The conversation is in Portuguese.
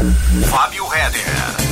Fábio Reder.